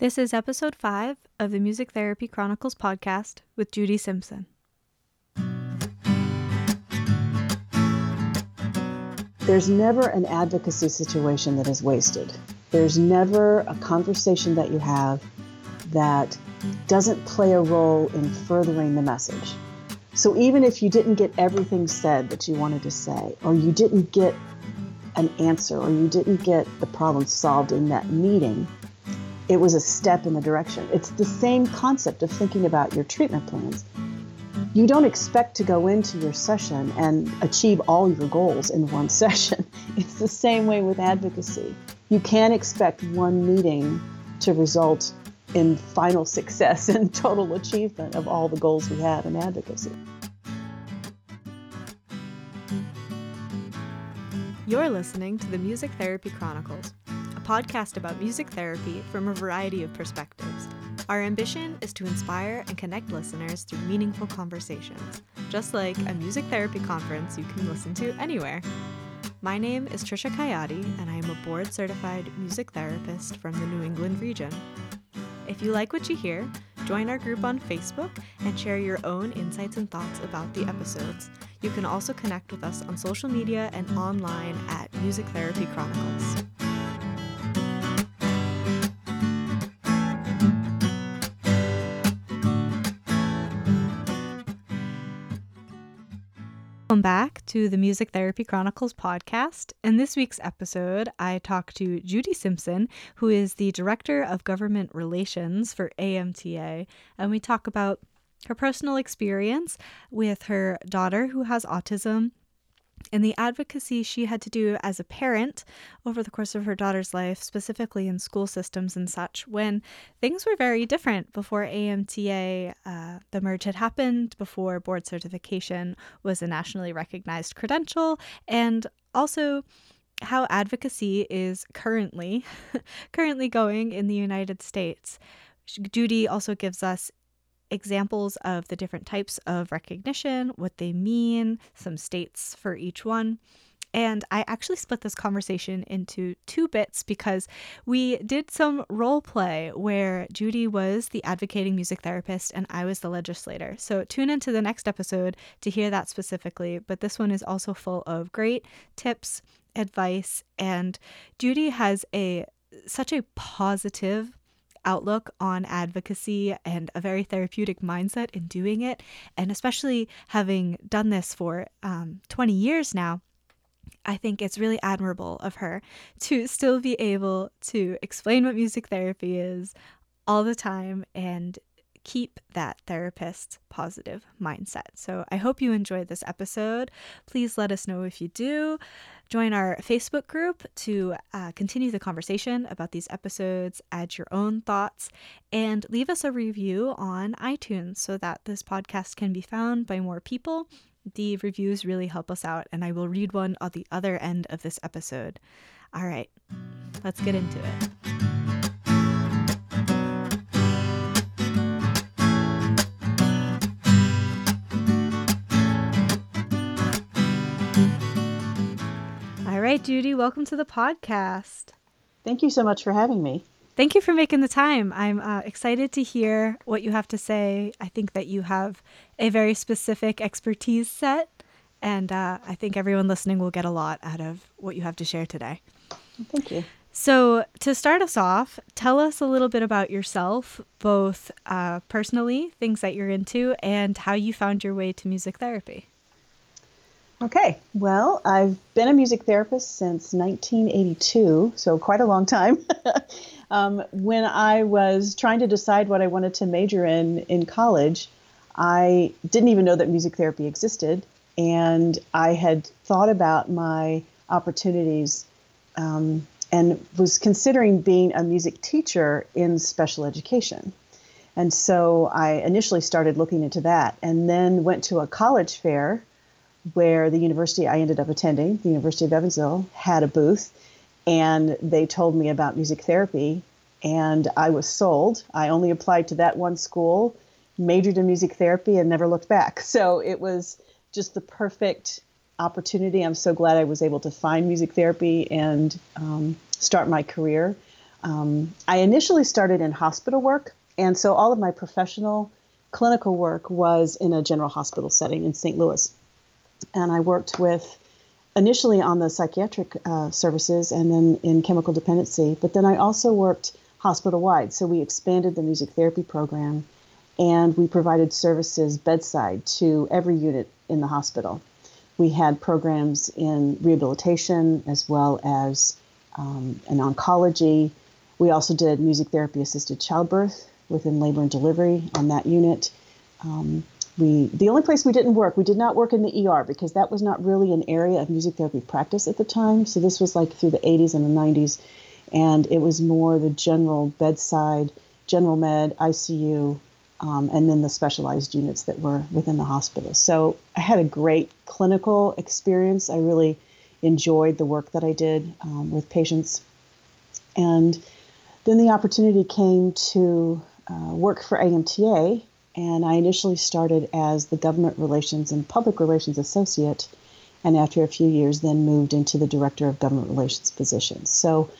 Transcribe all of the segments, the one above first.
This is episode 5 of the Music Therapy Chronicles podcast with Judy Simpson. There's never an advocacy situation that is wasted. There's never a conversation that you have that doesn't play a role in furthering the message. So even if you didn't get everything said that you wanted to say, or you didn't get an answer, or you didn't get the problem solved in that meeting, it was a step in the direction. It's the same concept of thinking about your treatment plans. You don't expect to go into your session and achieve all your goals in one session. It's the same way with advocacy. You can't expect one meeting to result in final success and total achievement of all the goals we have in advocacy. You're listening to the Music Therapy Chronicles podcast about music therapy from a variety of perspectives. Our ambition is to inspire and connect listeners through meaningful conversations, just like a music therapy conference you can listen to anywhere. My name is Trisha Kayati, and I am a board certified music therapist from the New England region. If you like what you hear, join our group on Facebook and share your own insights and thoughts about the episodes. You can also connect with us on social media and online at Music Therapy Chronicles. Welcome back to the Music Therapy Chronicles podcast. In this week's episode, I talk to Judy Simpson, who is the Director of Government Relations for AMTA, and we talk about her personal experience with her daughter who has autism and the advocacy she had to do as a parent over the course of her daughter's life, specifically in school systems and such, when things were very different before AMTA, uh, the merge had happened, before board certification was a nationally recognized credential, and also how advocacy is currently currently going in the United States. Judy also gives us examples of the different types of recognition, what they mean, some states for each one. And I actually split this conversation into two bits because we did some role play where Judy was the advocating music therapist and I was the legislator. So tune into the next episode to hear that specifically. But this one is also full of great tips, advice, and Judy has a such a positive outlook on advocacy and a very therapeutic mindset in doing it. And especially having done this for um, 20 years now, I think it's really admirable of her to still be able to explain what music therapy is all the time and keep that therapist's positive mindset. So I hope you enjoyed this episode. Please let us know if you do. Join our Facebook group to uh, continue the conversation about these episodes, add your own thoughts, and leave us a review on iTunes so that this podcast can be found by more people. The reviews really help us out, and I will read one at the other end of this episode. All right, let's get into it. Judy, welcome to the podcast. Thank you so much for having me. Thank you for making the time. I'm uh, excited to hear what you have to say. I think that you have a very specific expertise set, and uh, I think everyone listening will get a lot out of what you have to share today. Thank you. So, to start us off, tell us a little bit about yourself, both uh, personally, things that you're into, and how you found your way to music therapy. Okay, well, I've been a music therapist since 1982, so quite a long time. um, when I was trying to decide what I wanted to major in in college, I didn't even know that music therapy existed, and I had thought about my opportunities um, and was considering being a music teacher in special education. And so I initially started looking into that and then went to a college fair where the university I ended up attending, the University of Evansville, had a booth, and they told me about music therapy, and I was sold. I only applied to that one school, majored in music therapy, and never looked back. So it was just the perfect opportunity. I'm so glad I was able to find music therapy and um, start my career. Um, I initially started in hospital work, and so all of my professional clinical work was in a general hospital setting in St. Louis. And I worked with initially on the psychiatric uh, services and then in chemical dependency, but then I also worked hospital wide. So we expanded the music therapy program and we provided services bedside to every unit in the hospital. We had programs in rehabilitation as well as um, in oncology. We also did music therapy assisted childbirth within labor and delivery on that unit. Um, we the only place we didn't work, we did not work in the ER because that was not really an area of music therapy practice at the time. So this was like through the 80s and the 90s, and it was more the general bedside, general med, ICU, um, and then the specialized units that were within the hospital. So I had a great clinical experience. I really enjoyed the work that I did um, with patients. And then the opportunity came to uh, work for AMTA, and I initially started as the Government Relations and Public Relations Associate, and after a few years, then moved into the Director of Government Relations position. So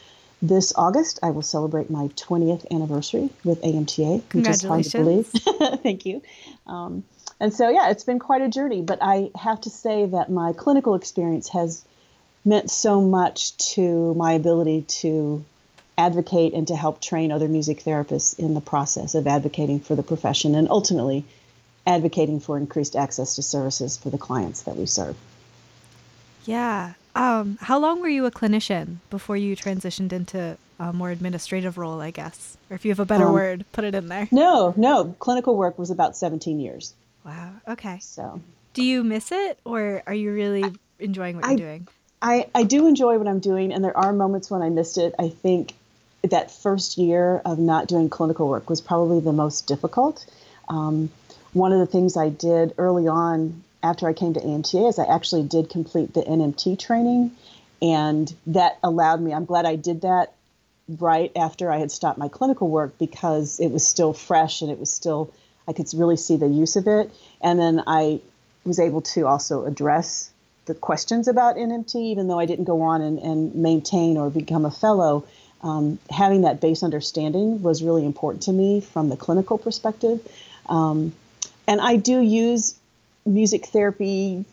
this August, I will celebrate my 20th anniversary with AMTA, which is hard to believe. Thank you. Um, and so, yeah, it's been quite a journey, but I have to say that my clinical experience has meant so much to my ability to advocate and to help train other music therapists in the process of advocating for the profession and ultimately advocating for increased access to services for the clients that we serve. Yeah, um, how long were you a clinician before you transitioned into a more administrative role, I guess? Or if you have a better um, word, put it in there. No, no. Clinical work was about 17 years. Wow. Okay. So, do you miss it or are you really I, enjoying what I, you're doing? I, I do enjoy what I'm doing, and there are moments when I missed it. I think that first year of not doing clinical work was probably the most difficult. Um, one of the things I did early on after I came to AMTA is I actually did complete the NMT training, and that allowed me. I'm glad I did that right after I had stopped my clinical work because it was still fresh and it was still I could really see the use of it. And then I was able to also address the questions about NMT, even though I didn't go on and, and maintain or become a fellow. Um, having that base understanding was really important to me from the clinical perspective. Um, and I do use music therapy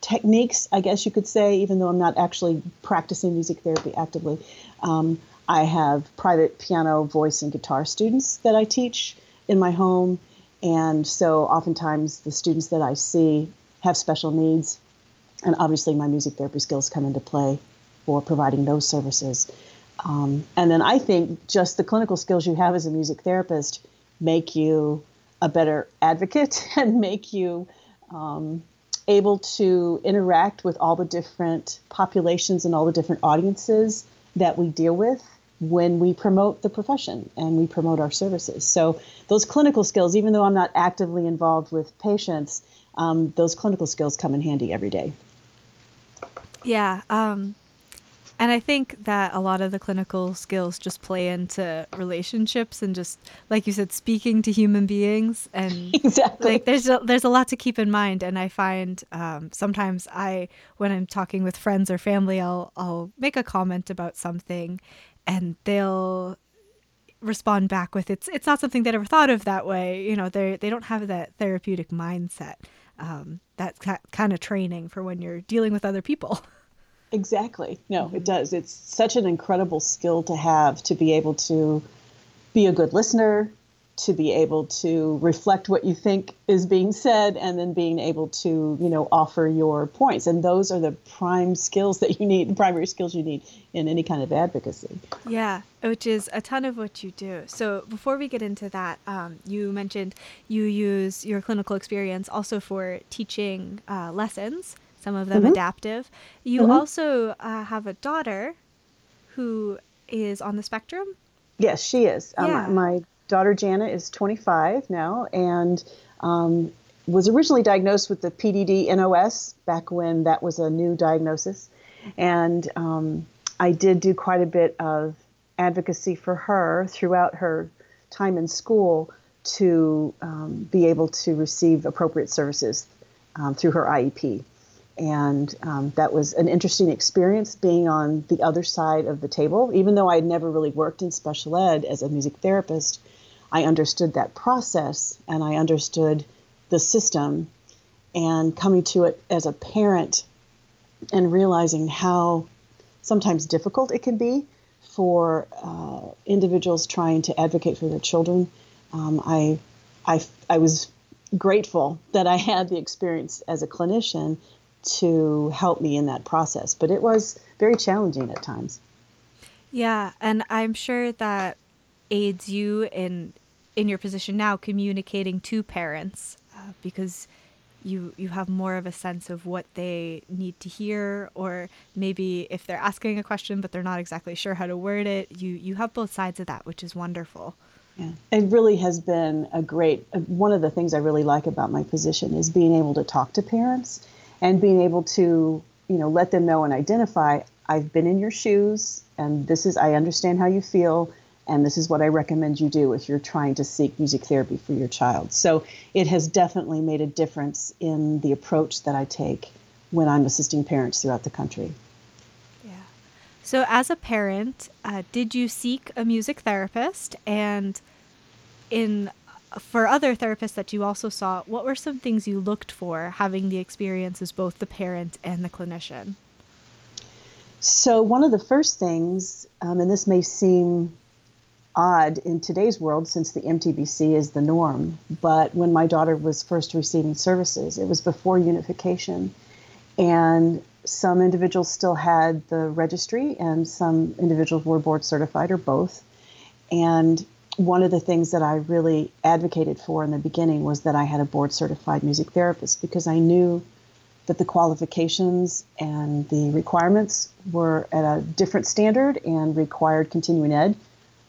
techniques, I guess you could say, even though I'm not actually practicing music therapy actively. Um, I have private piano, voice, and guitar students that I teach in my home. And so oftentimes the students that I see have special needs. And obviously, my music therapy skills come into play for providing those services. Um, and then I think just the clinical skills you have as a music therapist make you a better advocate and make you um, able to interact with all the different populations and all the different audiences that we deal with when we promote the profession and we promote our services. So, those clinical skills, even though I'm not actively involved with patients, um, those clinical skills come in handy every day. Yeah. Um, and I think that a lot of the clinical skills just play into relationships and just like you said, speaking to human beings and exactly. like there's a, there's a lot to keep in mind. And I find um, sometimes I when I'm talking with friends or family, I'll I'll make a comment about something, and they'll respond back with it's it's not something they ever thought of that way. You know, they they don't have that therapeutic mindset. Um, that kind of training for when you're dealing with other people. Exactly. No, it mm-hmm. does. It's such an incredible skill to have to be able to be a good listener, to be able to reflect what you think is being said, and then being able to, you know, offer your points. And those are the prime skills that you need, the primary skills you need in any kind of advocacy. Yeah, which is a ton of what you do. So before we get into that, um, you mentioned you use your clinical experience also for teaching uh, lessons some of them mm-hmm. adaptive. You mm-hmm. also uh, have a daughter who is on the spectrum. Yes, she is. Um, yeah. Um, my daughter Jana is 25 now and um, was originally diagnosed with the PDD NOS back when that was a new diagnosis. And um, I did do quite a bit of advocacy for her throughout her time in school to um, be able to receive appropriate services um, through her IEP And um, that was an interesting experience being on the other side of the table. Even though I had never really worked in special ed as a music therapist, I understood that process and I understood the system. And coming to it as a parent and realizing how sometimes difficult it can be for uh, individuals trying to advocate for their children, um, I, I, I was grateful that I had the experience as a clinician to help me in that process. But it was very challenging at times. Yeah, and I'm sure that aids you in in your position now communicating to parents uh, because you you have more of a sense of what they need to hear or maybe if they're asking a question but they're not exactly sure how to word it you you have both sides of that which is wonderful yeah. It really has been a great one of the things I really like about my position is being able to talk to parents and being able to, you know, let them know and identify I've been in your shoes and this is I understand how you feel and this is what I recommend you do if you're trying to seek music therapy for your child. So it has definitely made a difference in the approach that I take when I'm assisting parents throughout the country. Yeah. So as a parent, uh, did you seek a music therapist and in for other therapists that you also saw, what were some things you looked for having the experience as both the parent and the clinician? So, one of the first things, um, and this may seem odd in today's world since the MTBC is the norm, but when my daughter was first receiving services, it was before unification. And some individuals still had the registry, and some individuals were board certified or both. And one of the things that I really advocated for in the beginning was that I had a board certified music therapist because I knew that the qualifications and the requirements were at a different standard and required continuing ed,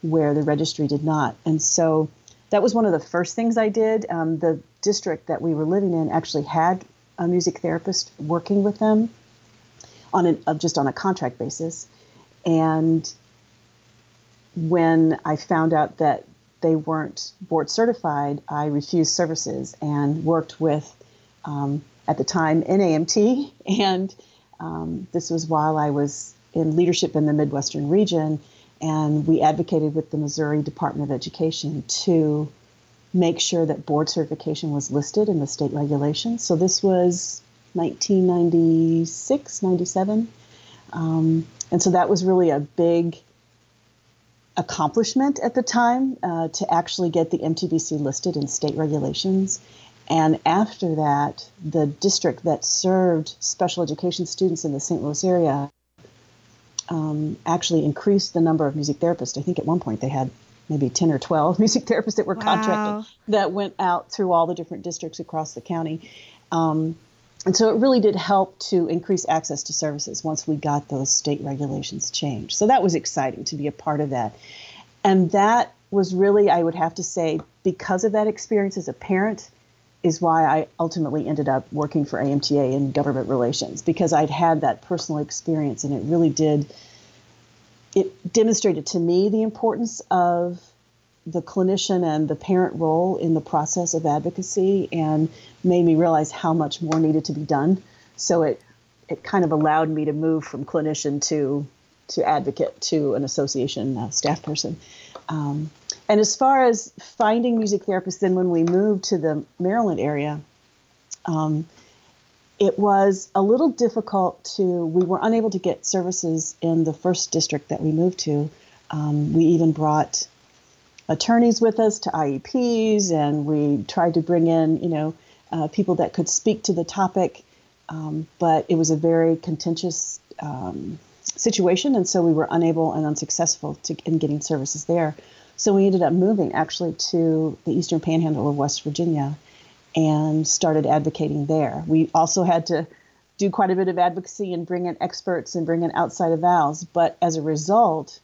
where the registry did not. And so that was one of the first things I did. Um, the district that we were living in actually had a music therapist working with them on an, uh, just on a contract basis. And when I found out that they weren't board certified, I refused services and worked with, um, at the time, NAMT. And um, this was while I was in leadership in the Midwestern region. And we advocated with the Missouri Department of Education to make sure that board certification was listed in the state regulations. So this was 1996, 97. Um, and so that was really a big accomplishment at the time uh, to actually get the MTBC listed in state regulations. And after that, the district that served special education students in the St. Louis area um, actually increased the number of music therapists. I think at one point they had maybe 10 or 12 music therapists that were wow. contracted that went out through all the different districts across the county. Um, and so it really did help to increase access to services once we got those state regulations changed. So that was exciting to be a part of that. And that was really, I would have to say, because of that experience as a parent, is why I ultimately ended up working for AMTA in government relations because I'd had that personal experience and it really did, it demonstrated to me the importance of the clinician and the parent role in the process of advocacy and made me realize how much more needed to be done. So it it kind of allowed me to move from clinician to to advocate to an association uh, staff person. Um, and as far as finding music therapists, then when we moved to the Maryland area, um, it was a little difficult to. We were unable to get services in the first district that we moved to. Um, we even brought attorneys with us to IEPs, and we tried to bring in, you know, uh, people that could speak to the topic. Um, but it was a very contentious um, situation, and so we were unable and unsuccessful to, in getting services there. So we ended up moving actually to the eastern panhandle of West Virginia and started advocating there. We also had to do quite a bit of advocacy and bring in experts and bring in outside evals, but as a result,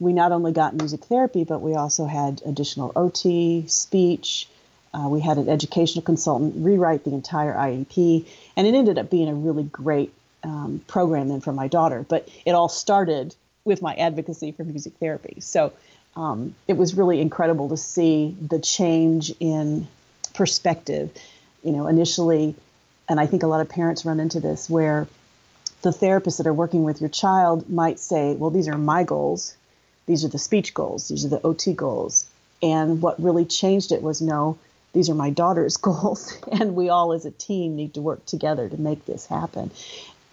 we not only got music therapy, but we also had additional OT, speech. Uh, we had an educational consultant rewrite the entire IEP, and it ended up being a really great um, program then for my daughter. But it all started with my advocacy for music therapy. So um, it was really incredible to see the change in perspective. You know, initially and I think a lot of parents run into this where the therapists that are working with your child might say, well, these are my goals. These are the speech goals. These are the OT goals. And what really changed it was no, these are my daughter's goals. And we all as a team need to work together to make this happen.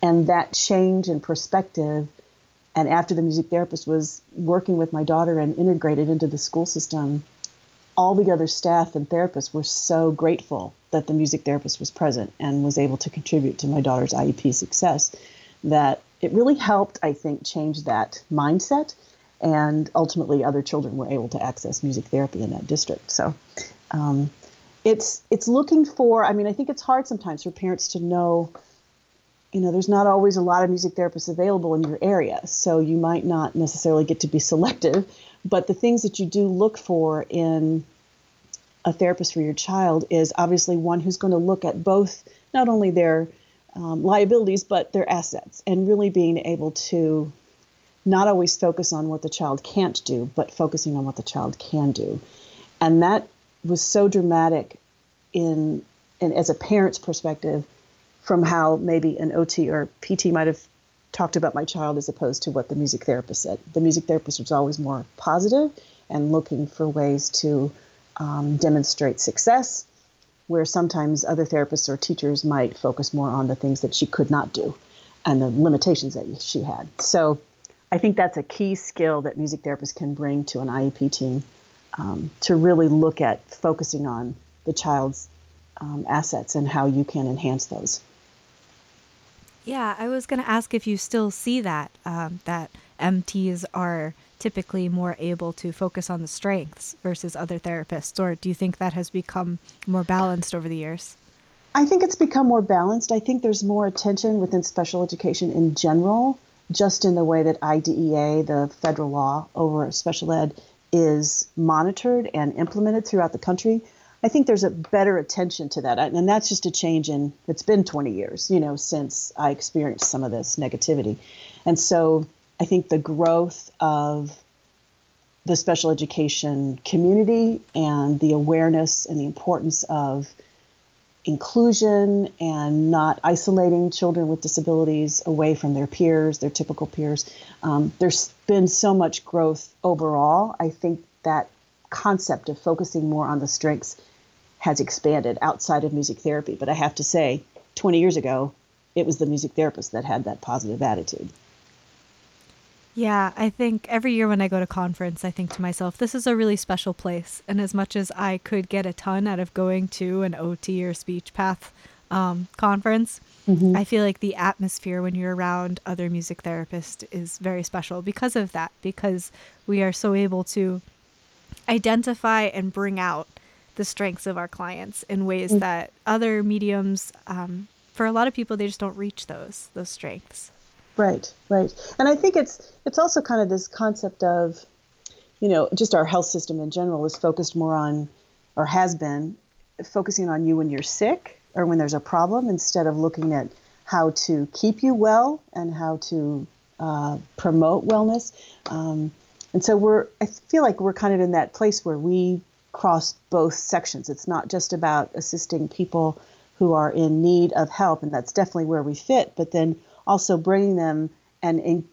And that change in perspective, and after the music therapist was working with my daughter and integrated into the school system, all the other staff and therapists were so grateful that the music therapist was present and was able to contribute to my daughter's IEP success that it really helped, I think, change that mindset. And ultimately, other children were able to access music therapy in that district. So um, it's it's looking for. I mean, I think it's hard sometimes for parents to know. You know, there's not always a lot of music therapists available in your area, so you might not necessarily get to be selective. But the things that you do look for in a therapist for your child is obviously one who's going to look at both not only their um, liabilities but their assets and really being able to not always focus on what the child can't do but focusing on what the child can do and that was so dramatic in, in as a parent's perspective from how maybe an ot or pt might have talked about my child as opposed to what the music therapist said the music therapist was always more positive and looking for ways to um, demonstrate success, where sometimes other therapists or teachers might focus more on the things that she could not do and the limitations that she had. So I think that's a key skill that music therapists can bring to an IEP team um, to really look at focusing on the child's um, assets and how you can enhance those. Yeah, I was going to ask if you still see that um, that MTs are typically more able to focus on the strengths versus other therapists? Or do you think that has become more balanced over the years? I think it's become more balanced. I think there's more attention within special education in general, just in the way that IDEA, the federal law over special ed, is monitored and implemented throughout the country. I think there's a better attention to that. And that's just a change in, it's been 20 years, you know, since I experienced some of this negativity. And so I think the growth of the special education community and the awareness and the importance of inclusion and not isolating children with disabilities away from their peers, their typical peers. Um, there's been so much growth overall. I think that concept of focusing more on the strengths has expanded outside of music therapy. But I have to say, 20 years ago, it was the music therapist that had that positive attitude. Yeah, I think every year when I go to conference, I think to myself, this is a really special place. And as much as I could get a ton out of going to an OT or speech path um, conference, mm-hmm. I feel like the atmosphere when you're around other music therapists is very special because of that, because we are so able to identify and bring out the strengths of our clients in ways mm-hmm. that other mediums, um, for a lot of people, they just don't reach those those strengths. Right, right. And I think it's it's also kind of this concept of, you know, just our health system in general is focused more on, or has been, focusing on you when you're sick or when there's a problem instead of looking at how to keep you well and how to uh, promote wellness. Um, and so we're, I feel like we're kind of in that place where we cross both sections. It's not just about assisting people who are in need of help, and that's definitely where we fit, but then also bringing them and in,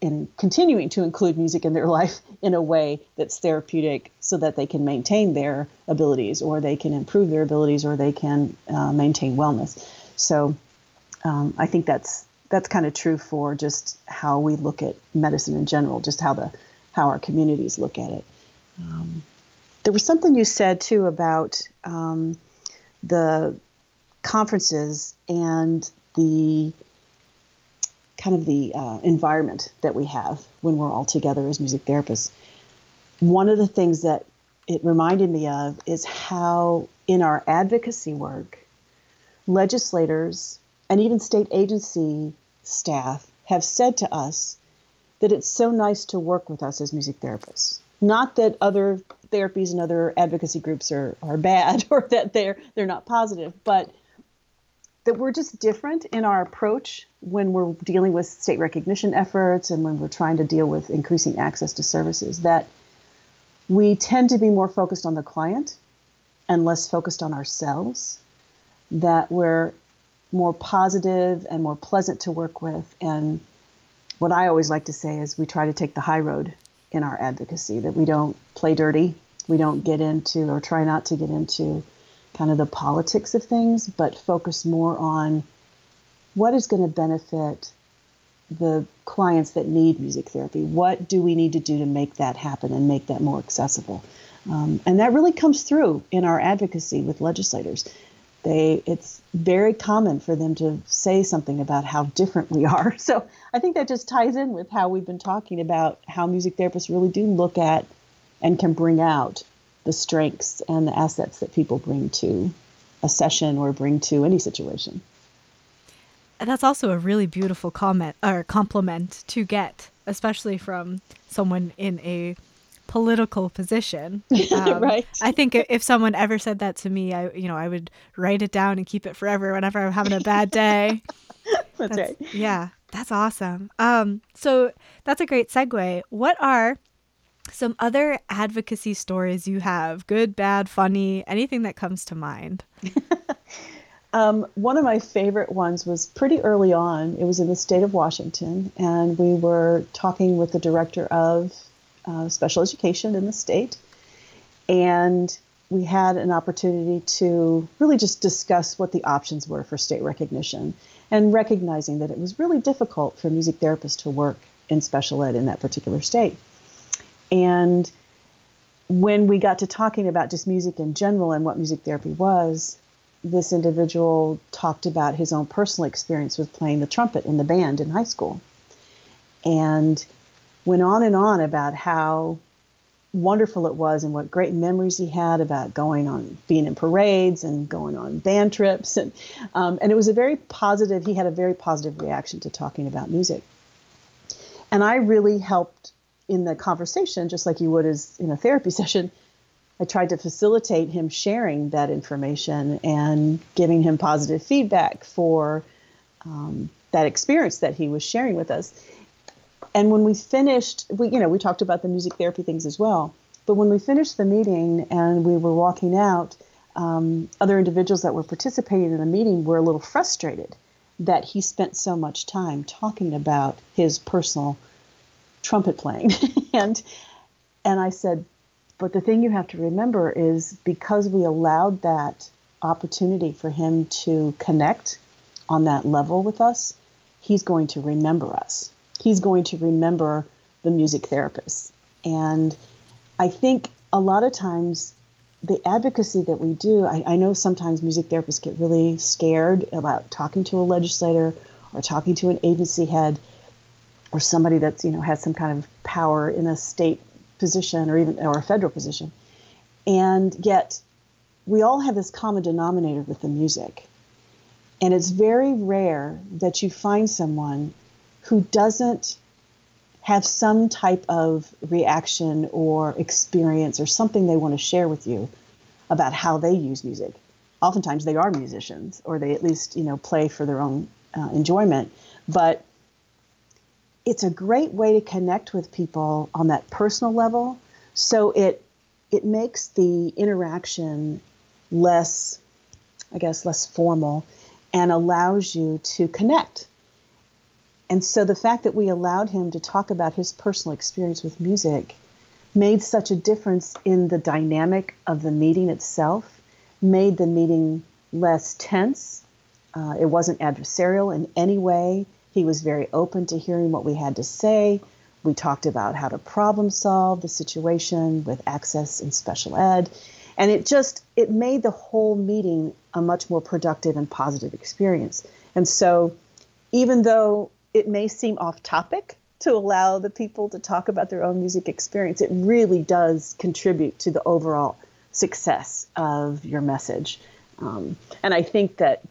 in continuing to include music in their life in a way that's therapeutic so that they can maintain their abilities or they can improve their abilities or they can uh, maintain wellness. So um, I think that's that's kind of true for just how we look at medicine in general, just how the how our communities look at it. Um, there was something you said too about um, the conferences and the kind of the uh, environment that we have when we're all together as music therapists. One of the things that it reminded me of is how, in our advocacy work, legislators and even state agency staff have said to us that it's so nice to work with us as music therapists. Not that other therapies and other advocacy groups are, are bad or that they're they're not positive, but that we're just different in our approach when we're dealing with state recognition efforts and when we're trying to deal with increasing access to services that we tend to be more focused on the client and less focused on ourselves that we're more positive and more pleasant to work with. And what I always like to say is we try to take the high road in our advocacy, that we don't play dirty, we don't get into or try not to get into kind of the politics of things, but focus more on what is going to benefit the clients that need music therapy. What do we need to do to make that happen and make that more accessible? Um, and that really comes through in our advocacy with legislators. They, it's very common for them to say something about how different we are. So I think that just ties in with how we've been talking about how music therapists really do look at and can bring out the strengths and the assets that people bring to a session or bring to any situation. That's also a really beautiful comment or compliment to get, especially from someone in a political position. Um, right. I think if someone ever said that to me, I you know I would write it down and keep it forever whenever I'm having a bad day. that's, that's, right. Yeah, that's awesome. Um, so that's a great segue. What are some other advocacy stories you have? Good, bad, funny, anything that comes to mind. um, one of my favorite ones was pretty early on. It was in the state of Washington, and we were talking with the director of uh, special education in the state. And we had an opportunity to really just discuss what the options were for state recognition and recognizing that it was really difficult for music therapists to work in special ed in that particular state. And when we got to talking about just music in general and what music therapy was, this individual talked about his own personal experience with playing the trumpet in the band in high school. And went on and on about how wonderful it was and what great memories he had about going on being in parades and going on band trips and um, and it was a very positive he had a very positive reaction to talking about music and i really helped in the conversation just like you would as in a therapy session i tried to facilitate him sharing that information and giving him positive feedback for um, that experience that he was sharing with us and when we finished, we you know we talked about the music therapy things as well. But when we finished the meeting and we were walking out, um, other individuals that were participating in the meeting were a little frustrated that he spent so much time talking about his personal trumpet playing. and and I said, but the thing you have to remember is because we allowed that opportunity for him to connect on that level with us, he's going to remember us he's going to remember the music therapist. And I think a lot of times the advocacy that we do, I, I, know sometimes music therapists get really scared about talking to a legislator or talking to an agency head or somebody that's, you know, has some kind of power in a state position or even or a federal position. And yet we all have this common denominator with the music. And it's very rare that you find someone who doesn't have some type of reaction or experience or something they want to share with you about how they use music. Oftentimes they are musicians or they at least, you know, play for their own uh, enjoyment, but it's a great way to connect with people on that personal level. So it it makes the interaction less, I guess, less formal and allows you to connect and so the fact that we allowed him to talk about his personal experience with music made such a difference in the dynamic of the meeting itself, made the meeting less tense. Uh, it wasn't adversarial in any way. He was very open to hearing what we had to say. We talked about how to problem solve the situation with access and special ed. And it just it made the whole meeting a much more productive and positive experience. And so even though it may seem off topic to allow the people to talk about their own music experience, it really does contribute to the overall success of your message. Um, and I think that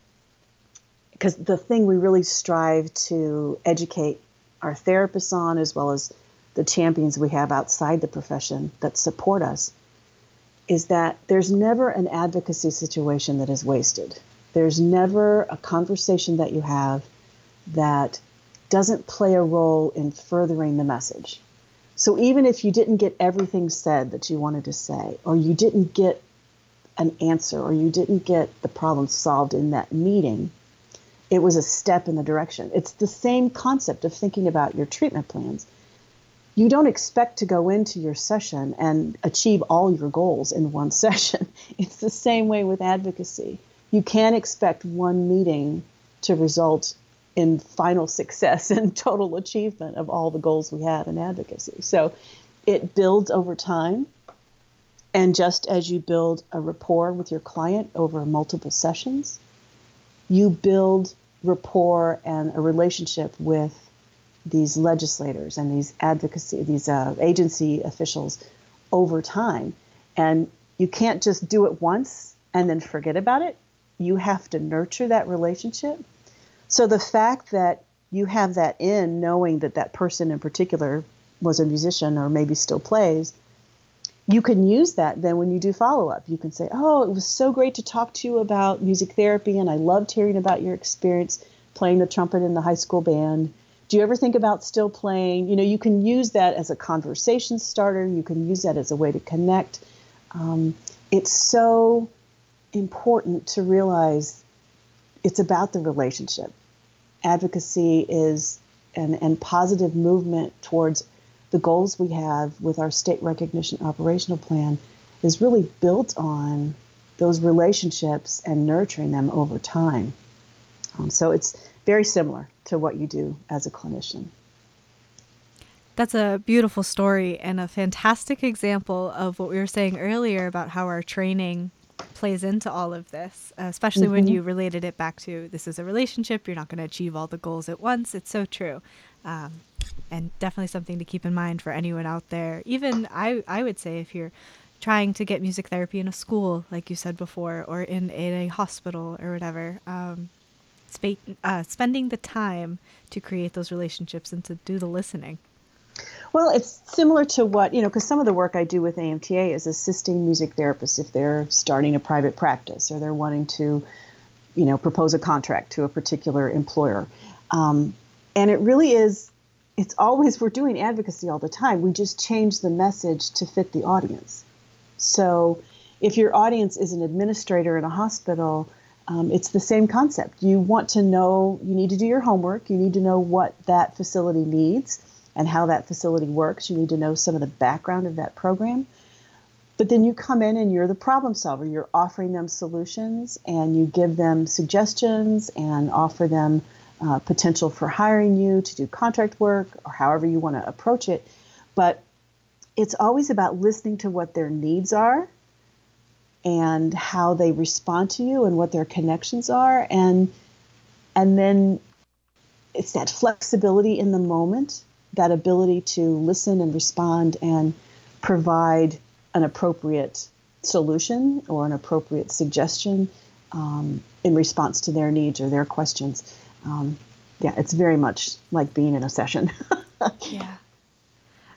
because the thing we really strive to educate our therapists on, as well as the champions we have outside the profession that support us, is that there's never an advocacy situation that is wasted. There's never a conversation that you have that doesn't play a role in furthering the message. So even if you didn't get everything said that you wanted to say, or you didn't get an answer, or you didn't get the problem solved in that meeting, it was a step in the direction. It's the same concept of thinking about your treatment plans. You don't expect to go into your session and achieve all your goals in one session. It's the same way with advocacy. You can't expect one meeting to result in final success and total achievement of all the goals we have in advocacy. So it builds over time. And just as you build a rapport with your client over multiple sessions, you build rapport and a relationship with these legislators and these advocacy, these uh, agency officials over time. And you can't just do it once and then forget about it. You have to nurture that relationship. So the fact that you have that in knowing that that person in particular was a musician or maybe still plays, you can use that then when you do follow up. You can say, Oh, it was so great to talk to you about music therapy, and I loved hearing about your experience playing the trumpet in the high school band. Do you ever think about still playing? You know, you can use that as a conversation starter, you can use that as a way to connect. Um, it's so important to realize it's about the relationship. Advocacy is and, and positive movement towards the goals we have with our state recognition operational plan is really built on those relationships and nurturing them over time. Um, so it's very similar to what you do as a clinician. That's a beautiful story and a fantastic example of what we were saying earlier about how our training plays into all of this, especially mm-hmm. when you related it back to this is a relationship. You're not going to achieve all the goals at once. It's so true. Um, and definitely something to keep in mind for anyone out there. Even I, I would say if you're trying to get music therapy in a school, like you said before, or in, in a hospital or whatever, um, sp- uh, spending the time to create those relationships and to do the listening. Well, it's similar to what, you know, because some of the work I do with AMTA is assisting music therapists if they're starting a private practice or they're wanting to, you know, propose a contract to a particular employer. Um, and it really is it's always we're doing advocacy all the time. We just change the message to fit the audience. So if your audience is an administrator in a hospital, um, it's the same concept. You want to know, you need to do your homework, you need to know what that facility needs and how that facility works. You need to know some of the background of that program. But then you come in and you're the problem solver. You're offering them solutions and you give them suggestions and offer them uh, potential for hiring you to do contract work or however you want to approach it. But it's always about listening to what their needs are and how they respond to you and what their connections are and and then it's that flexibility in the moment that ability to listen and respond and provide an appropriate solution or an appropriate suggestion um, in response to their needs or their questions um, yeah, it's very much like being in a session. yeah.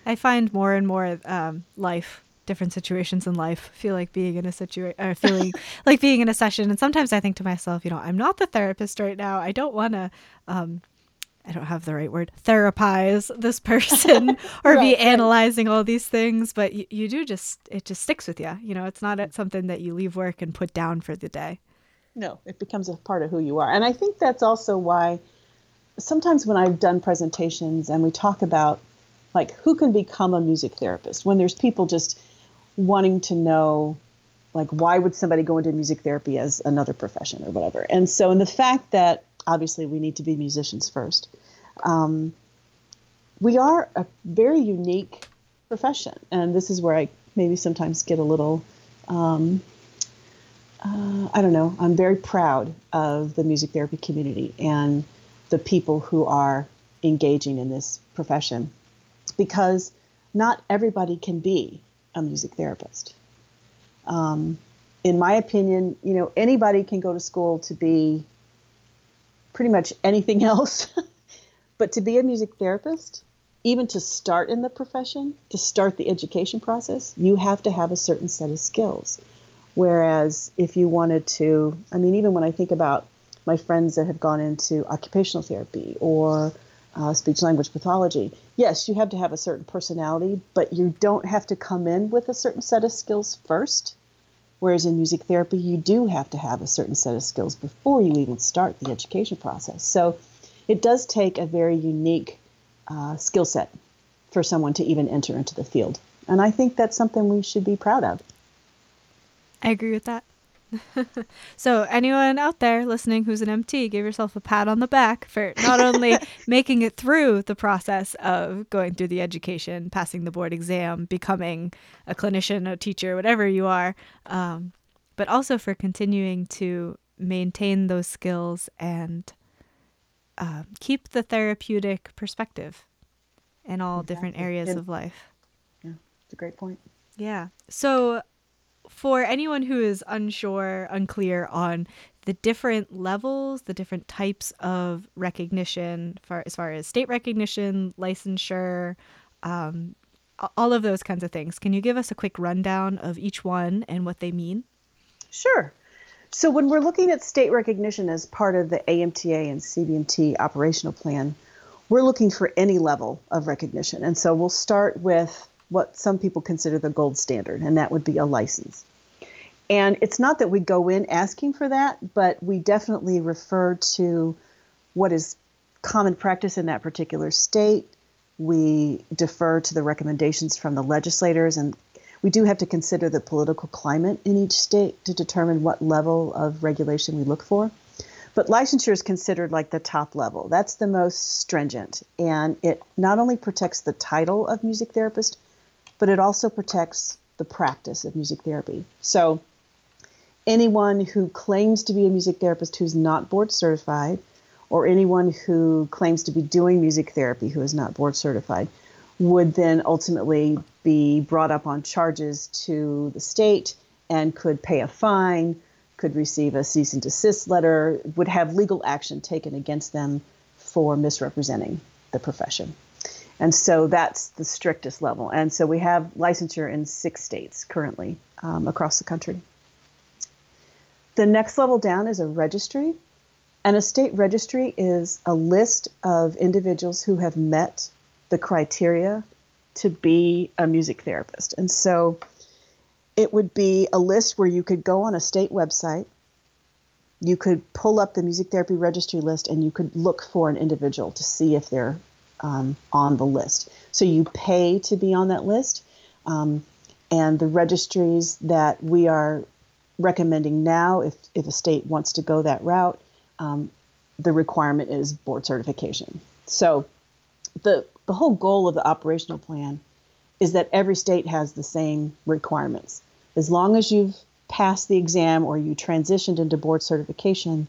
I find more and more um, life, different situations in life, feel like being in a situation, or feeling like being in a session. And sometimes I think to myself, you know, I'm not the therapist right now. I don't want to, um, I don't have the right word, therapize this person or right, be right. analyzing all these things. But you, you do just, it just sticks with you. You know, it's not something that you leave work and put down for the day. No, it becomes a part of who you are. And I think that's also why sometimes when I've done presentations and we talk about like who can become a music therapist, when there's people just wanting to know like why would somebody go into music therapy as another profession or whatever. And so in the fact that obviously we need to be musicians first, um, we are a very unique profession. And this is where I maybe sometimes get a little um, uh, I don't know. I'm very proud of the music therapy community and the people who are engaging in this profession because not everybody can be a music therapist. Um, in my opinion, you know, anybody can go to school to be pretty much anything else, but to be a music therapist, even to start in the profession, to start the education process, you have to have a certain set of skills. Whereas if you wanted to, I mean, even when I think about my friends that have gone into occupational therapy or uh, speech language pathology, yes, you have to have a certain personality, but you don't have to come in with a certain set of skills first. Whereas in music therapy, you do have to have a certain set of skills before you even start the education process. So it does take a very unique uh, skill set for someone to even enter into the field. And I think that's something we should be proud of. I agree with that. so, anyone out there listening who's an MT, give yourself a pat on the back for not only making it through the process of going through the education, passing the board exam, becoming a clinician, a teacher, whatever you are, um, but also for continuing to maintain those skills and uh, keep the therapeutic perspective in all exactly. different areas of life. Yeah, it's a great point. Yeah. So, for anyone who is unsure, unclear on the different levels, the different types of recognition, for as far as state recognition, licensure, um, all of those kinds of things, can you give us a quick rundown of each one and what they mean? Sure. So when we're looking at state recognition as part of the AMTA and CBMT operational plan, we're looking for any level of recognition. And so we'll start with what some people consider the gold standard, and that would be a license. And it's not that we go in asking for that, but we definitely refer to what is common practice in that particular state. We defer to the recommendations from the legislators, and we do have to consider the political climate in each state to determine what level of regulation we look for. But licensure is considered like the top level. That's the most stringent. And it not only protects the title of music therapist, but it also protects the practice of music therapy. So, anyone who claims to be a music therapist who's not board certified, or anyone who claims to be doing music therapy who is not board certified, would then ultimately be brought up on charges to the state and could pay a fine, could receive a cease and desist letter, would have legal action taken against them for misrepresenting the profession. And so that's the strictest level. And so we have licensure in six states currently um, across the country. The next level down is a registry. And a state registry is a list of individuals who have met the criteria to be a music therapist. And so it would be a list where you could go on a state website, you could pull up the music therapy registry list, and you could look for an individual to see if they're um, on the list. So you pay to be on that list. Um, and the registries that we are recommending now, if, if a state wants to go that route, um, the requirement is board certification. So the, the whole goal of the operational plan is that every state has the same requirements. As long as you've passed the exam or you transitioned into board certification,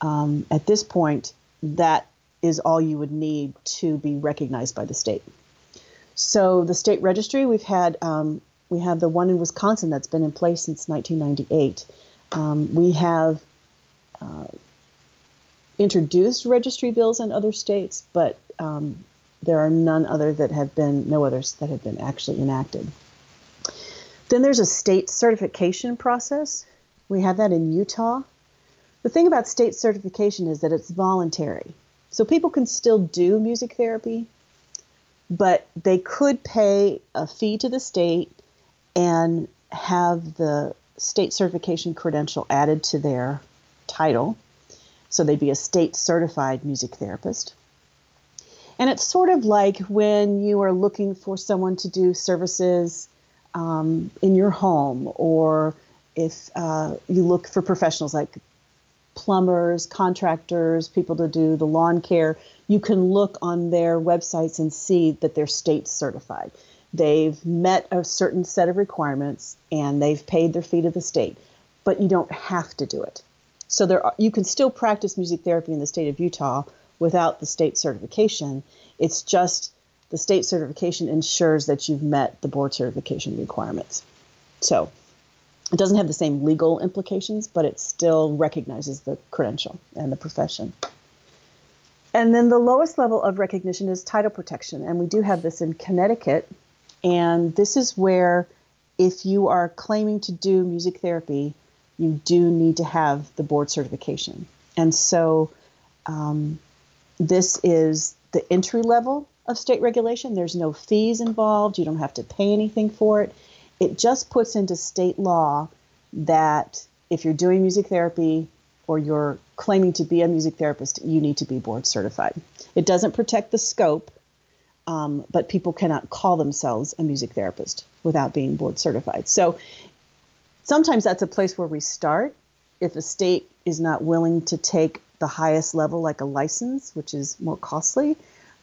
um, at this point, that is all you would need to be recognized by the state. So the state registry, we've had um, we have the one in Wisconsin that's been in place since 1998. Um, we have uh, introduced registry bills in other states, but um, there are none other that have been no others that have been actually enacted. Then there's a state certification process. We have that in Utah. The thing about state certification is that it's voluntary. So people can still do music therapy, but they could pay a fee to the state and have the state certification credential added to their title. So they'd be a state certified music therapist. And it's sort of like when you are looking for someone to do services um, in your home, or if uh, you look for professionals like plumbers, contractors, people to do the lawn care, you can look on their websites and see that they're state certified. They've met a certain set of requirements and they've paid their fee to the state, but you don't have to do it. So there are, you can still practice music therapy in the state of Utah without the state certification. It's just the state certification ensures that you've met the board certification requirements. So it doesn't have the same legal implications, but it still recognizes the credential and the profession. And then the lowest level of recognition is title protection. And we do have this in Connecticut. And this is where, if you are claiming to do music therapy, you do need to have the board certification. And so um, this is the entry level of state regulation. There's no fees involved, you don't have to pay anything for it it just puts into state law that if you're doing music therapy or you're claiming to be a music therapist, you need to be board certified. It doesn't protect the scope, um, but people cannot call themselves a music therapist without being board certified. So sometimes that's a place where we start. If a state is not willing to take the highest level, like a license, which is more costly,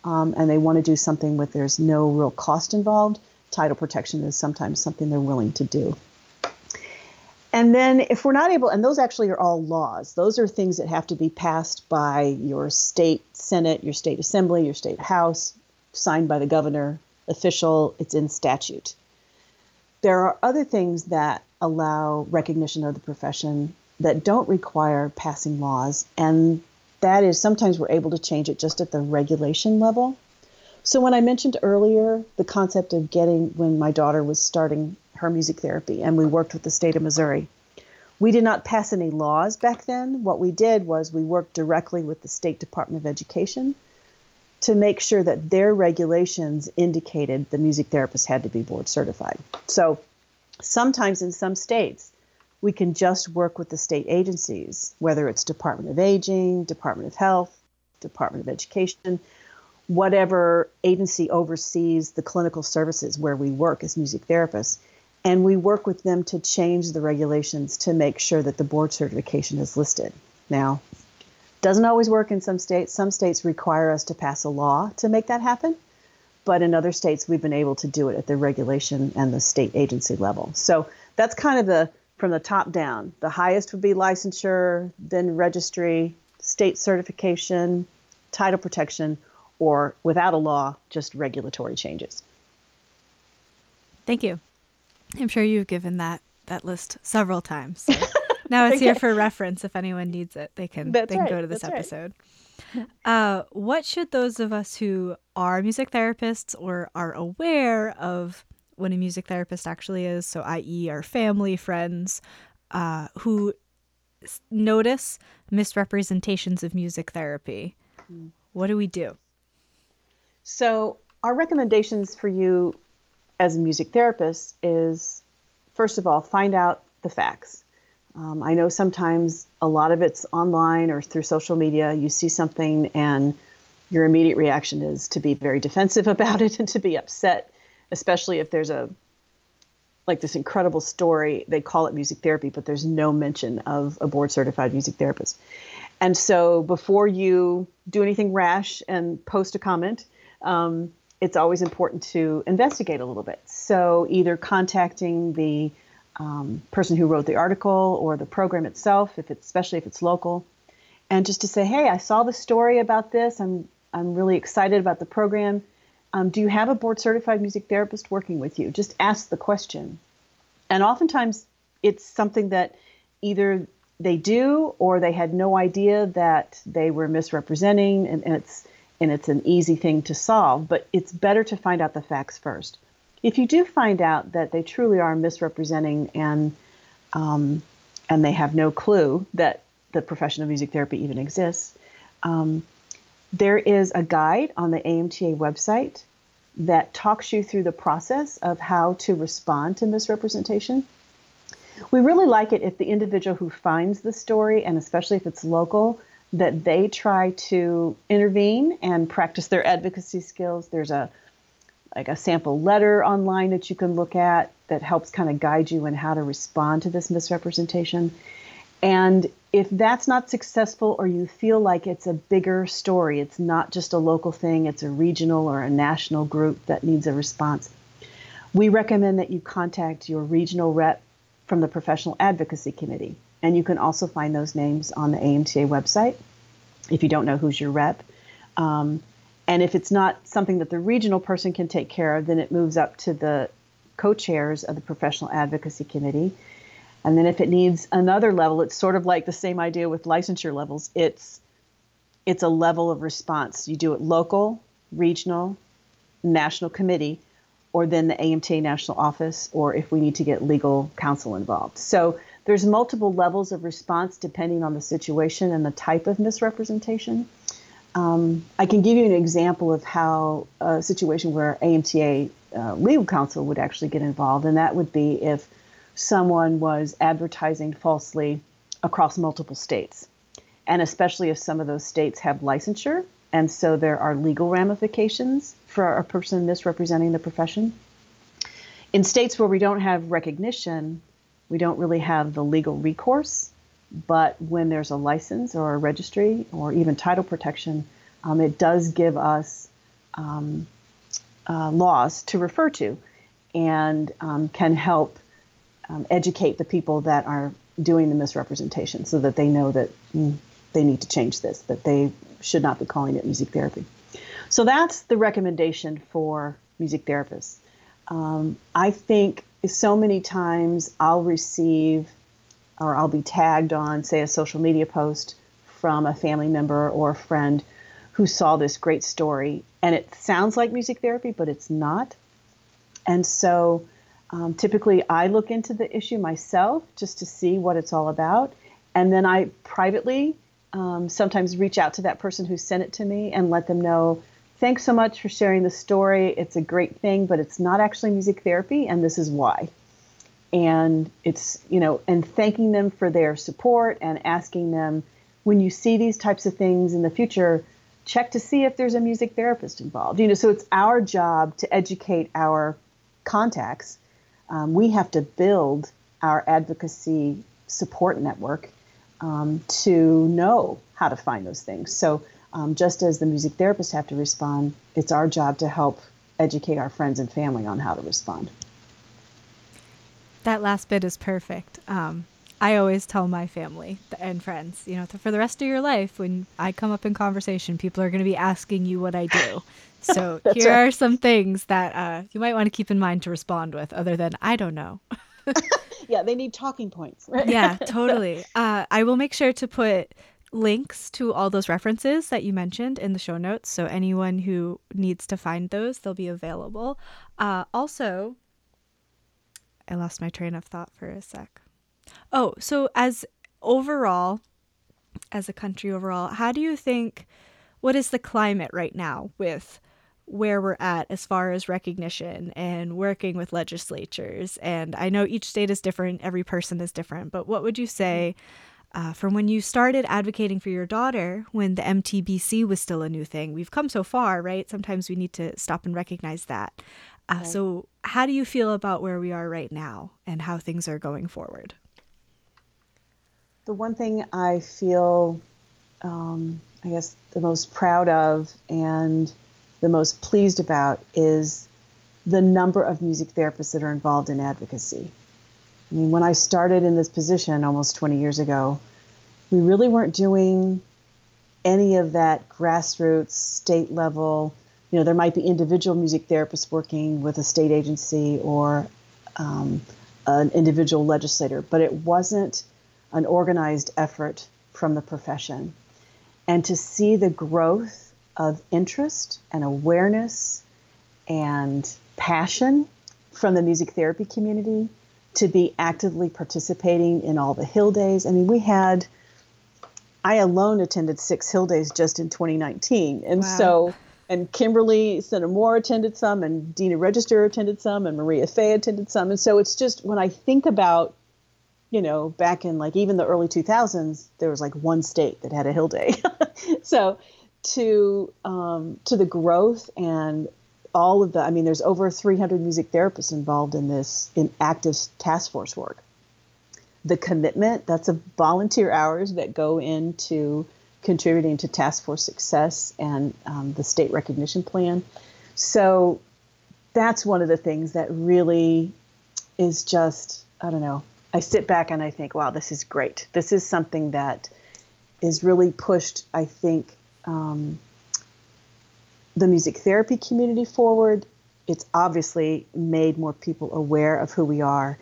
um, and they want to do something where there's no real cost involved, title protection is sometimes something they're willing to do. And then if we're not able, and those actually are all laws, those are things that have to be passed by your state senate, your state assembly, your state house, signed by the governor, official, it's in statute. There are other things that allow recognition of the profession that don't require passing laws, and that is sometimes we're able to change it just at the regulation level. So when I mentioned earlier the concept of getting when my daughter was starting her music therapy and we worked with the state of Missouri, we did not pass any laws back then. What we did was we worked directly with the State Department of Education to make sure that their regulations indicated the music therapist had to be board certified. So sometimes in some states, we can just work with the state agencies, whether it's Department of Aging, Department of Health, Department of Education, whatever agency oversees the clinical services where we work as music therapists. And we work with them to change the regulations to make sure that the board certification is listed. Now, doesn't always work in some states. Some states require us to pass a law to make that happen. But in other states, we've been able to do it at the regulation and the state agency level. So that's kind of the from the top down. The highest would be licensure, then registry, state certification, title protection, or without a law, just regulatory changes. Thank you. I'm sure you've given that that list several times. So now it's okay. here for reference. If anyone needs it, they can That's they can right. go to this That's episode. Right. Uh, what should those of us who are music therapists or are aware of what a music therapist actually is, so i.e., our family, friends, uh, who notice misrepresentations of music therapy, mm. what do we do? So, our recommendations for you as a music therapist is first of all, find out the facts. Um, I know sometimes a lot of it's online or through social media. You see something and your immediate reaction is to be very defensive about it and to be upset, especially if there's a like this incredible story. They call it music therapy, but there's no mention of a board certified music therapist. And so before you do anything rash and post a comment, um, it's always important to investigate a little bit. So either contacting the um, person who wrote the article or the program itself, if it's especially if it's local, and just to say, hey, I saw the story about this. I'm I'm really excited about the program. Um, do you have a board certified music therapist working with you? Just ask the question. And oftentimes it's something that either they do or they had no idea that they were misrepresenting and, and it's and it's an easy thing to solve, but it's better to find out the facts first. If you do find out that they truly are misrepresenting and um, and they have no clue that the profession of music therapy even exists, um, there is a guide on the AMTA website that talks you through the process of how to respond to misrepresentation. We really like it if the individual who finds the story, and especially if it's local, that they try to intervene and practice their advocacy skills. There's a like a sample letter online that you can look at that helps kind of guide you in how to respond to this misrepresentation. And if that's not successful or you feel like it's a bigger story, it's not just a local thing, it's a regional or a national group that needs a response, we recommend that you contact your regional rep from the Professional Advocacy Committee. And you can also find those names on the AMTA website if you don't know who's your rep. Um, and if it's not something that the regional person can take care of, then it moves up to the co chairs of the Professional Advocacy Committee. And then if it needs another level, it's sort of like the same idea with licensure levels. It's it's a level of response. You do it local, regional, national committee, or then the AMTA national office, or if we need to get legal counsel involved. So there's multiple levels of response depending on the situation and the type of misrepresentation. Um, I can give you an example of how a situation where AMTA uh, legal counsel would actually get involved, and that would be if someone was advertising falsely across multiple states. And especially if some of those states have licensure, and so there are legal ramifications for a person misrepresenting the profession. In states where we don't have recognition, we don't really have the legal recourse. But when there's a license or a registry or even title protection, um, it does give us um, uh, laws to refer to and um, can help um, educate the people that are doing the misrepresentation so that they know that mm, they need to change this, that they should not be calling it music therapy. So that's the recommendation for music therapists. Um, I think so many times I'll receive or I'll be tagged on, say, a social media post from a family member or a friend who saw this great story. And it sounds like music therapy, but it's not. And so um, typically I look into the issue myself just to see what it's all about. And then I privately um, sometimes reach out to that person who sent it to me and let them know thanks so much for sharing the story. It's a great thing, but it's not actually music therapy, and this is why. And it's, you know, and thanking them for their support and asking them when you see these types of things in the future, check to see if there's a music therapist involved. You know, so it's our job to educate our contacts. Um, we have to build our advocacy support network um, to know how to find those things. So um, just as the music therapists have to respond, it's our job to help educate our friends and family on how to respond. That last bit is perfect. Um, I always tell my family and friends, you know, for the rest of your life, when I come up in conversation, people are going to be asking you what I do. So here right. are some things that uh, you might want to keep in mind to respond with, other than I don't know. yeah, they need talking points. Right? Yeah, totally. Uh, I will make sure to put links to all those references that you mentioned in the show notes. So anyone who needs to find those, they'll be available. Uh, also, I lost my train of thought for a sec. Oh, so as overall, as a country overall, how do you think, what is the climate right now with where we're at as far as recognition and working with legislatures? And I know each state is different, every person is different, but what would you say? Uh, from when you started advocating for your daughter when the MTBC was still a new thing. We've come so far, right? Sometimes we need to stop and recognize that. Uh, right. So, how do you feel about where we are right now and how things are going forward? The one thing I feel, um, I guess, the most proud of and the most pleased about is the number of music therapists that are involved in advocacy. I mean, when I started in this position almost 20 years ago, we really weren't doing any of that grassroots, state level. You know, there might be individual music therapists working with a state agency or um, an individual legislator, but it wasn't an organized effort from the profession. And to see the growth of interest and awareness and passion from the music therapy community to be actively participating in all the Hill Days. I mean, we had, I alone attended six Hill Days just in 2019. And wow. so, and Kimberly Sena Moore attended some, and Dena Register attended some, and Maria Fay attended some. And so it's just when I think about, you know, back in like even the early 2000s, there was like one state that had a Hill Day. so to um, to the growth and all of the, I mean, there's over 300 music therapists involved in this in active task force work. The commitment, that's a volunteer hours that go into contributing to task force success and um, the state recognition plan. So that's one of the things that really is just, I don't know, I sit back and I think, wow, this is great. This is something that is really pushed, I think, um, the music therapy community forward. It's obviously made more people aware of who we are.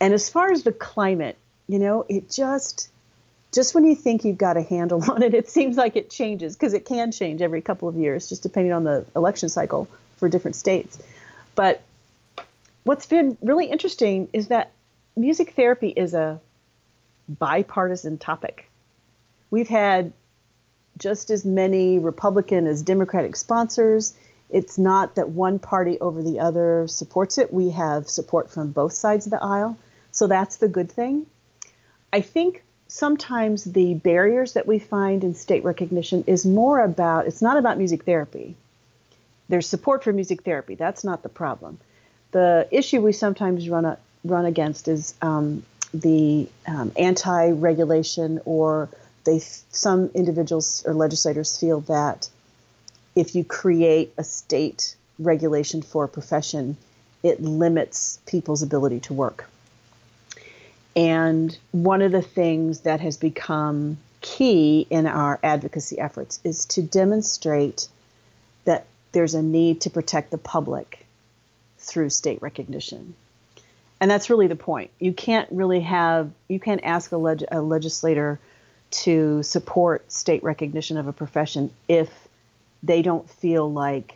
And as far as the climate, you know, it just just when you think you've got a handle on it, it seems like it changes because it can change every couple of years, just depending on the election cycle for different states. But what's been really interesting is that music therapy is a bipartisan topic. We've had just as many Republican as Democratic sponsors. It's not that one party over the other supports it. We have support from both sides of the aisle. So that's the good thing. I think sometimes the barriers that we find in state recognition is more about it's not about music therapy. There's support for music therapy. That's not the problem. The issue we sometimes run a, run against is um, the um, anti-regulation, or they some individuals or legislators feel that if you create a state regulation for a profession, it limits people's ability to work. And one of the things that has become key in our advocacy efforts is to demonstrate that there's a need to protect the public through state recognition. And that's really the point. You can't really have, you can't ask a, leg- a legislator to support state recognition of a profession if they don't feel like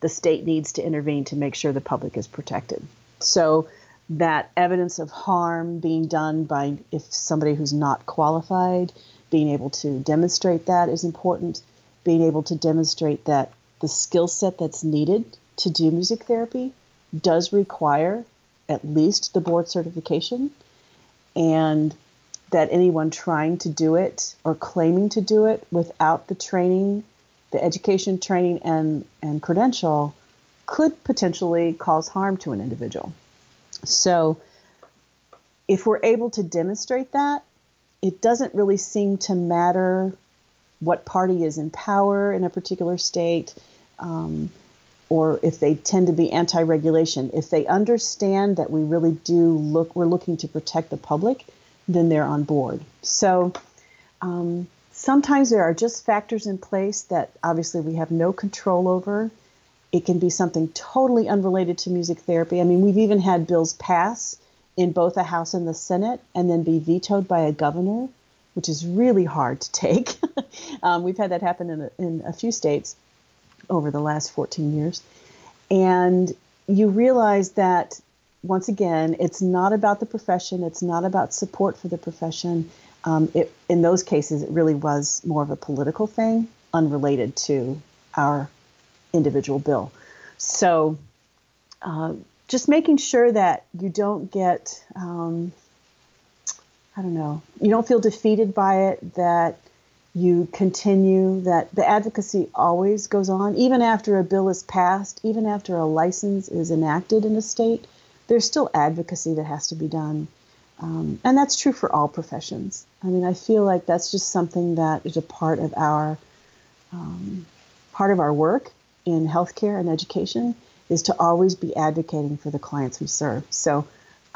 the state needs to intervene to make sure the public is protected. So that evidence of harm being done by if somebody who's not qualified, being able to demonstrate that is important. Being able to demonstrate that the skill set that's needed to do music therapy does require at least the board certification, and that anyone trying to do it or claiming to do it without the training, the education, training, and, and credential could potentially cause harm to an individual. So, if we're able to demonstrate that, it doesn't really seem to matter what party is in power in a particular state, um, or if they tend to be anti-regulation. If they understand that we really do look, we're looking to protect the public, then they're on board. So. Um, sometimes there are just factors in place that obviously we have no control over it can be something totally unrelated to music therapy. I mean, we've even had bills pass in both the House and the Senate and then be vetoed by a governor, which is really hard to take. um, we've had that happen in a, in a few states over the last 14 years. And you realize that, once again, it's not about the profession, it's not about support for the profession. Um, it, in those cases, it really was more of a political thing, unrelated to our individual bill. So, uh, just making sure that you don't get, um, I don't know, you don't feel defeated by it, that you continue, that the advocacy always goes on. Even after a bill is passed, even after a license is enacted in a state, there's still advocacy that has to be done. Um, and that's true for all professions. I mean, I feel like that's just something that is a part of our um, part of our work in healthcare and education is to always be advocating for the clients we serve. So,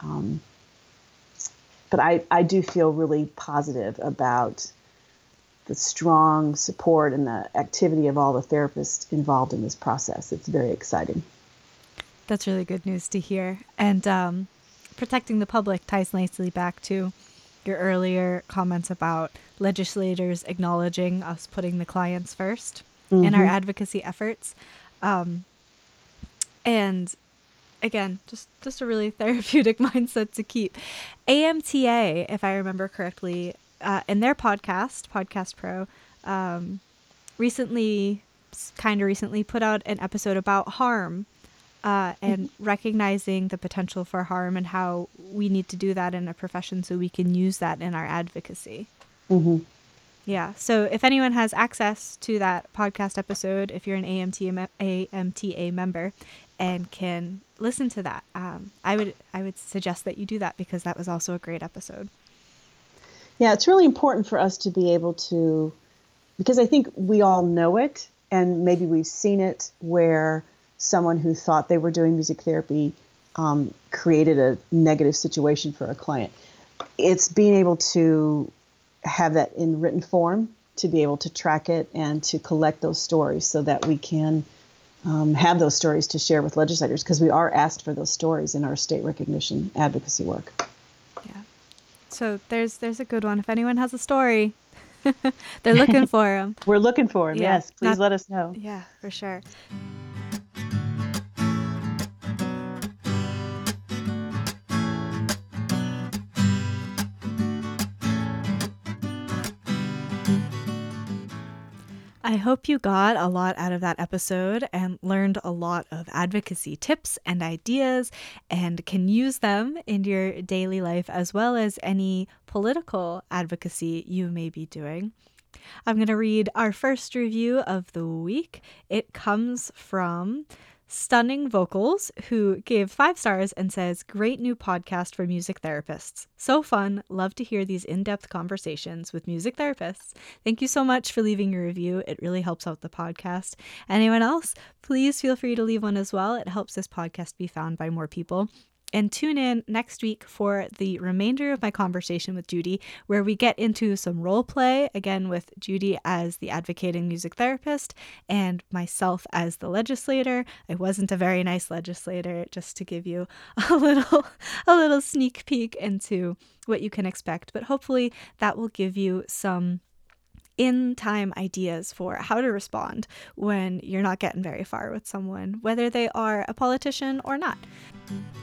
um, but I, I do feel really positive about the strong support and the activity of all the therapists involved in this process. It's very exciting. That's really good news to hear. And um, protecting the public ties nicely back to your earlier comments about legislators acknowledging us putting the clients 1st mm-hmm. in our mm-hmm. advocacy efforts. Um, and again, just just a really therapeutic mindset to keep. AMTA, if I remember correctly, uh, in their podcast, Podcast Pro, um, recently, kind of recently, put out an episode about harm uh, and mm-hmm. recognizing the potential for harm and how we need to do that in a profession so we can use that in our advocacy. Mm-hmm. Yeah. So if anyone has access to that podcast episode, if you're an AMTA, AMTA member and can listen to that, um, I would I would suggest that you do that because that was also a great episode. Yeah, it's really important for us to be able to, because I think we all know it, and maybe we've seen it where someone who thought they were doing music therapy um, created a negative situation for a client. It's being able to have that in written form to be able to track it and to collect those stories so that we can um, have those stories to share with legislators because we are asked for those stories in our state recognition advocacy work. Yeah. So there's there's a good one. If anyone has a story, they're looking for them. We're looking for them. Yeah, yes, please not, let us know. Yeah, for sure. I hope you got a lot out of that episode and learned a lot of advocacy tips and ideas and can use them in your daily life as well as any political advocacy you may be doing. I'm going to read our first review of the week. It comes from Stunning Vocals, who gave five stars and says, Great new podcast for music therapists. So fun. Love to hear these in depth conversations with music therapists. Thank you so much for leaving your review. It really helps out the podcast. Anyone else? Please feel free to leave one as well. It helps this podcast be found by more people. And tune in next week for the remainder of my conversation with Judy, where we get into some role play again with Judy as the advocating music therapist and myself as the legislator. I wasn't a very nice legislator, just to give you a little a little sneak peek into what you can expect. But hopefully that will give you some in time ideas for how to respond when you're not getting very far with someone, whether they are a politician or not.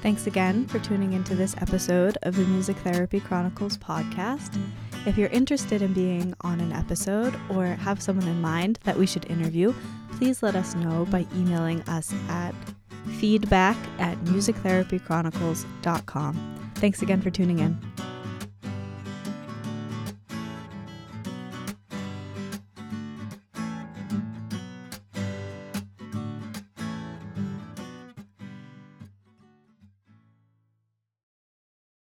Thanks again for tuning into this episode of the Music Therapy Chronicles podcast. If you're interested in being on an episode or have someone in mind that we should interview, please let us know by emailing us at feedback at musictherapychronicles.com. Thanks again for tuning in.